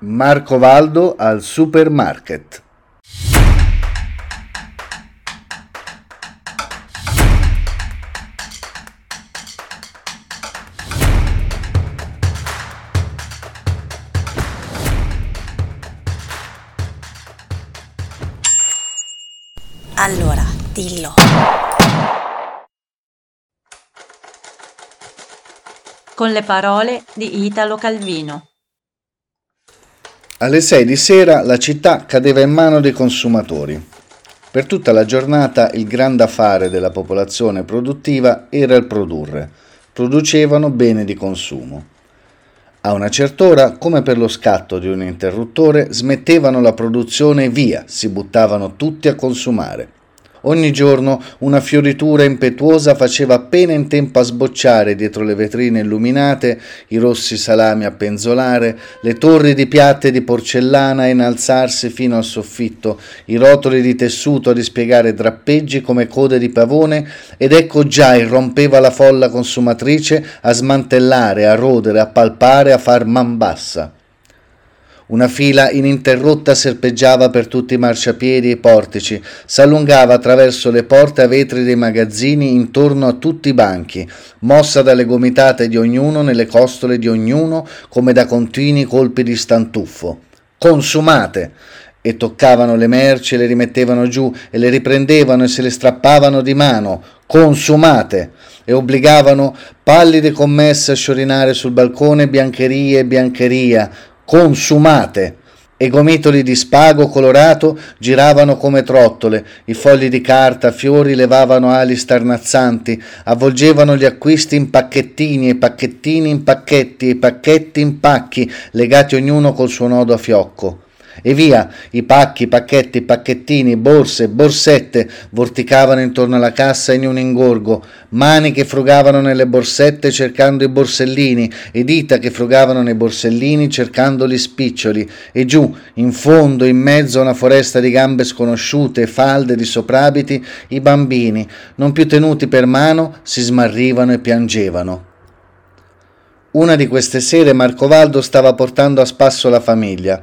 Marco Valdo al supermarket. Allora, dillo. Con le parole di Italo Calvino. Alle sei di sera la città cadeva in mano dei consumatori. Per tutta la giornata il grande affare della popolazione produttiva era il produrre. Producevano bene di consumo. A una certa ora, come per lo scatto di un interruttore, smettevano la produzione e via, si buttavano tutti a consumare. Ogni giorno una fioritura impetuosa faceva appena in tempo a sbocciare dietro le vetrine illuminate i rossi salami a penzolare, le torri di piatte di porcellana a innalzarsi fino al soffitto, i rotoli di tessuto a dispiegare drappeggi come code di pavone ed ecco già irrompeva la folla consumatrice a smantellare, a rodere, a palpare, a far man bassa. Una fila ininterrotta serpeggiava per tutti i marciapiedi e i portici, s'allungava attraverso le porte a vetri dei magazzini intorno a tutti i banchi, mossa dalle gomitate di ognuno nelle costole di ognuno come da continui colpi di stantuffo. Consumate! E toccavano le merci le rimettevano giù e le riprendevano e se le strappavano di mano. Consumate! e obbligavano pallide commesse a sciorinare sul balcone biancheria e biancheria, consumate e gomitoli di spago colorato giravano come trottole, i fogli di carta, fiori levavano ali starnazzanti, avvolgevano gli acquisti in pacchettini e pacchettini in pacchetti e pacchetti in pacchi, legati ognuno col suo nodo a fiocco. E via, i pacchi, pacchetti, pacchettini, borse, borsette vorticavano intorno alla cassa in un ingorgo, mani che frugavano nelle borsette cercando i borsellini e dita che frugavano nei borsellini cercando gli spiccioli e giù, in fondo, in mezzo a una foresta di gambe sconosciute, falde di soprabiti, i bambini, non più tenuti per mano, si smarrivano e piangevano. Una di queste sere Marcovaldo stava portando a spasso la famiglia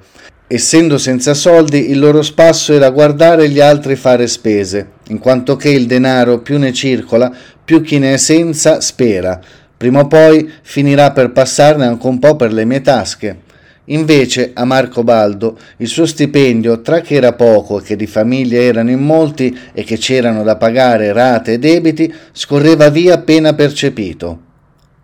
Essendo senza soldi, il loro spasso era guardare gli altri fare spese, in quanto che il denaro più ne circola, più chi ne è senza spera. Prima o poi finirà per passarne anche un po' per le mie tasche. Invece a Marco Baldo il suo stipendio, tra che era poco e che di famiglia erano in molti e che c'erano da pagare rate e debiti, scorreva via appena percepito.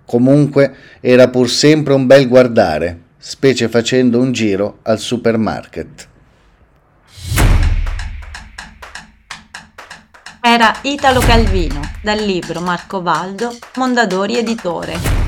Comunque era pur sempre un bel guardare specie facendo un giro al supermarket. Era Italo Calvino, dal libro Marco Valdo, Mondadori Editore.